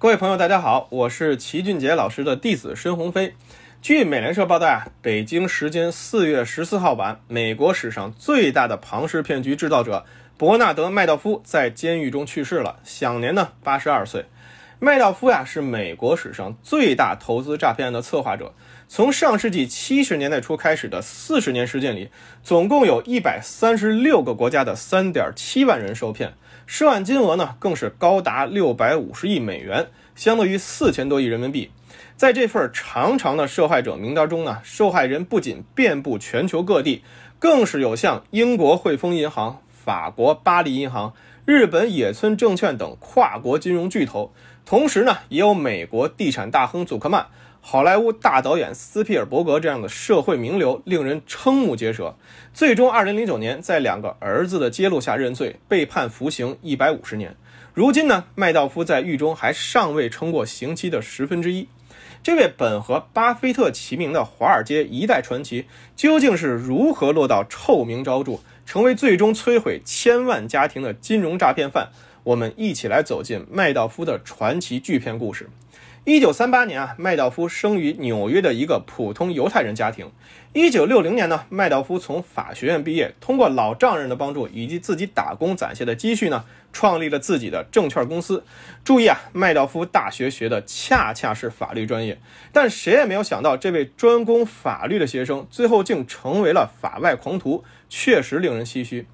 各位朋友，大家好，我是齐俊杰老师的弟子申鸿飞。据美联社报道啊，北京时间四月十四号晚，美国史上最大的庞氏骗局制造者伯纳德·麦道夫在监狱中去世了，享年呢八十二岁。麦道夫呀是美国史上最大投资诈骗案的策划者，从上世纪七十年代初开始的四十年时间里，总共有一百三十六个国家的三点七万人受骗，涉案金额呢更是高达六百五十亿美元，相当于四千多亿人民币。在这份长长的受害者名单中呢，受害人不仅遍布全球各地，更是有像英国汇丰银行、法国巴黎银行、日本野村证券等跨国金融巨头，同时呢，也有美国地产大亨祖克曼、好莱坞大导演斯皮尔伯格这样的社会名流，令人瞠目结舌。最终，二零零九年在两个儿子的揭露下认罪，被判服刑一百五十年。如今呢，麦道夫在狱中还尚未撑过刑期的十分之一。这位本和巴菲特齐名的华尔街一代传奇，究竟是如何落到臭名昭著，成为最终摧毁千万家庭的金融诈骗犯？我们一起来走进麦道夫的传奇巨骗故事。一九三八年啊，麦道夫生于纽约的一个普通犹太人家庭。一九六零年呢，麦道夫从法学院毕业，通过老丈人的帮助以及自己打工攒下的积蓄呢，创立了自己的证券公司。注意啊，麦道夫大学学的恰恰是法律专业，但谁也没有想到，这位专攻法律的学生最后竟成为了法外狂徒，确实令人唏嘘。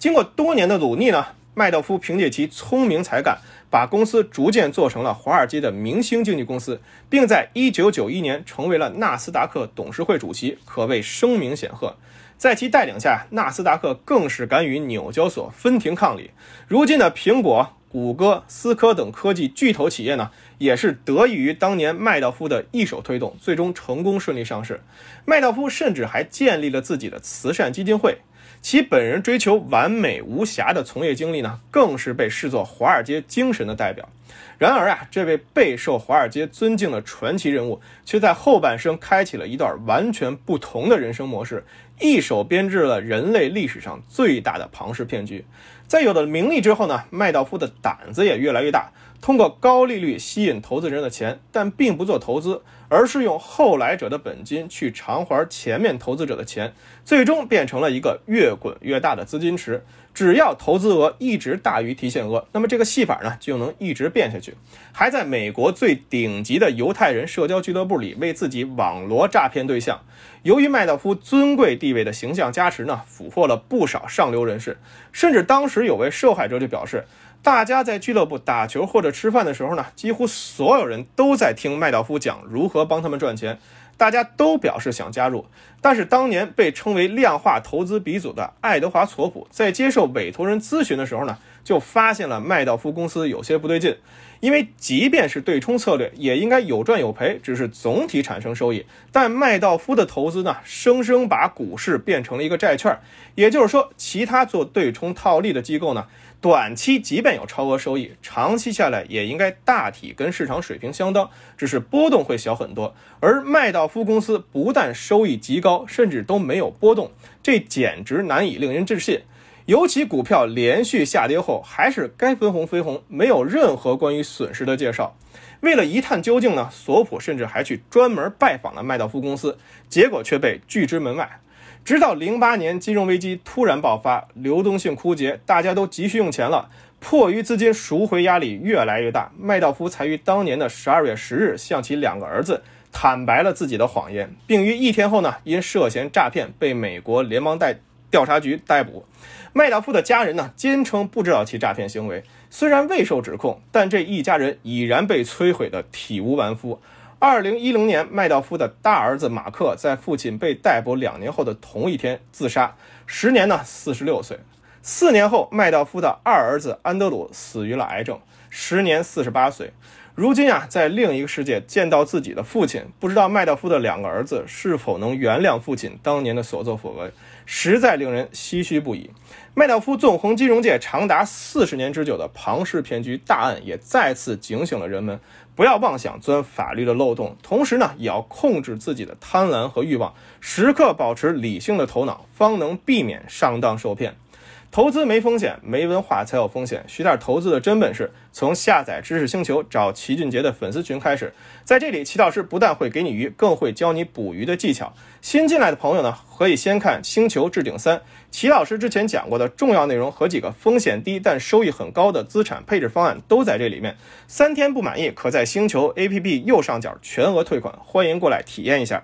经过多年的努力呢，麦道夫凭借其聪明才干。把公司逐渐做成了华尔街的明星经纪公司，并在1991年成为了纳斯达克董事会主席，可谓声名显赫。在其带领下，纳斯达克更是敢与纽交所分庭抗礼。如今的苹果、谷歌、思科等科技巨头企业呢，也是得益于当年麦道夫的一手推动，最终成功顺利上市。麦道夫甚至还建立了自己的慈善基金会。其本人追求完美无瑕的从业经历呢，更是被视作华尔街精神的代表。然而啊，这位备受华尔街尊敬的传奇人物，却在后半生开启了一段完全不同的人生模式，一手编制了人类历史上最大的庞氏骗局。在有了名利之后呢，麦道夫的胆子也越来越大。通过高利率吸引投资人的钱，但并不做投资，而是用后来者的本金去偿还前面投资者的钱，最终变成了一个越滚越大的资金池。只要投资额一直大于提现额，那么这个戏法呢就能一直变变下去。还在美国最顶级的犹太人社交俱乐部里为自己网罗诈骗对象。由于麦道夫尊贵地位的形象加持呢，俘获了不少上流人士，甚至当时有位受害者就表示。大家在俱乐部打球或者吃饭的时候呢，几乎所有人都在听麦道夫讲如何帮他们赚钱。大家都表示想加入，但是当年被称为量化投资鼻祖的爱德华·索普在接受委托人咨询的时候呢，就发现了麦道夫公司有些不对劲。因为即便是对冲策略，也应该有赚有赔，只是总体产生收益。但麦道夫的投资呢，生生把股市变成了一个债券。也就是说，其他做对冲套利的机构呢，短期即便有超额收益，长期下来也应该大体跟市场水平相当，只是波动会小很多。而麦道夫公司不但收益极高，甚至都没有波动，这简直难以令人置信。尤其股票连续下跌后，还是该分红分红，没有任何关于损失的介绍。为了一探究竟呢，索普甚至还去专门拜访了麦道夫公司，结果却被拒之门外。直到零八年金融危机突然爆发，流动性枯竭，大家都急需用钱了，迫于资金赎回压力越来越大，麦道夫才于当年的十二月十日向其两个儿子坦白了自己的谎言，并于一天后呢，因涉嫌诈骗被美国联邦代。调查局逮捕麦道夫的家人呢，坚称不知道其诈骗行为。虽然未受指控，但这一家人已然被摧毁的体无完肤。二零一零年，麦道夫的大儿子马克在父亲被逮捕两年后的同一天自杀，时年呢四十六岁。四年后，麦道夫的二儿子安德鲁死于了癌症，时年四十八岁。如今啊，在另一个世界见到自己的父亲，不知道麦道夫的两个儿子是否能原谅父亲当年的所作所为，实在令人唏嘘不已。麦道夫纵横金融界长达四十年之久的庞氏骗局大案，也再次警醒了人们，不要妄想钻法律的漏洞，同时呢，也要控制自己的贪婪和欲望，时刻保持理性的头脑，方能避免上当受骗。投资没风险，没文化才有风险。学点投资的真本事，从下载知识星球找齐俊杰的粉丝群开始。在这里，齐老师不但会给你鱼，更会教你捕鱼的技巧。新进来的朋友呢，可以先看《星球置顶三》，齐老师之前讲过的重要内容和几个风险低但收益很高的资产配置方案都在这里面。三天不满意，可在星球 APP 右上角全额退款，欢迎过来体验一下。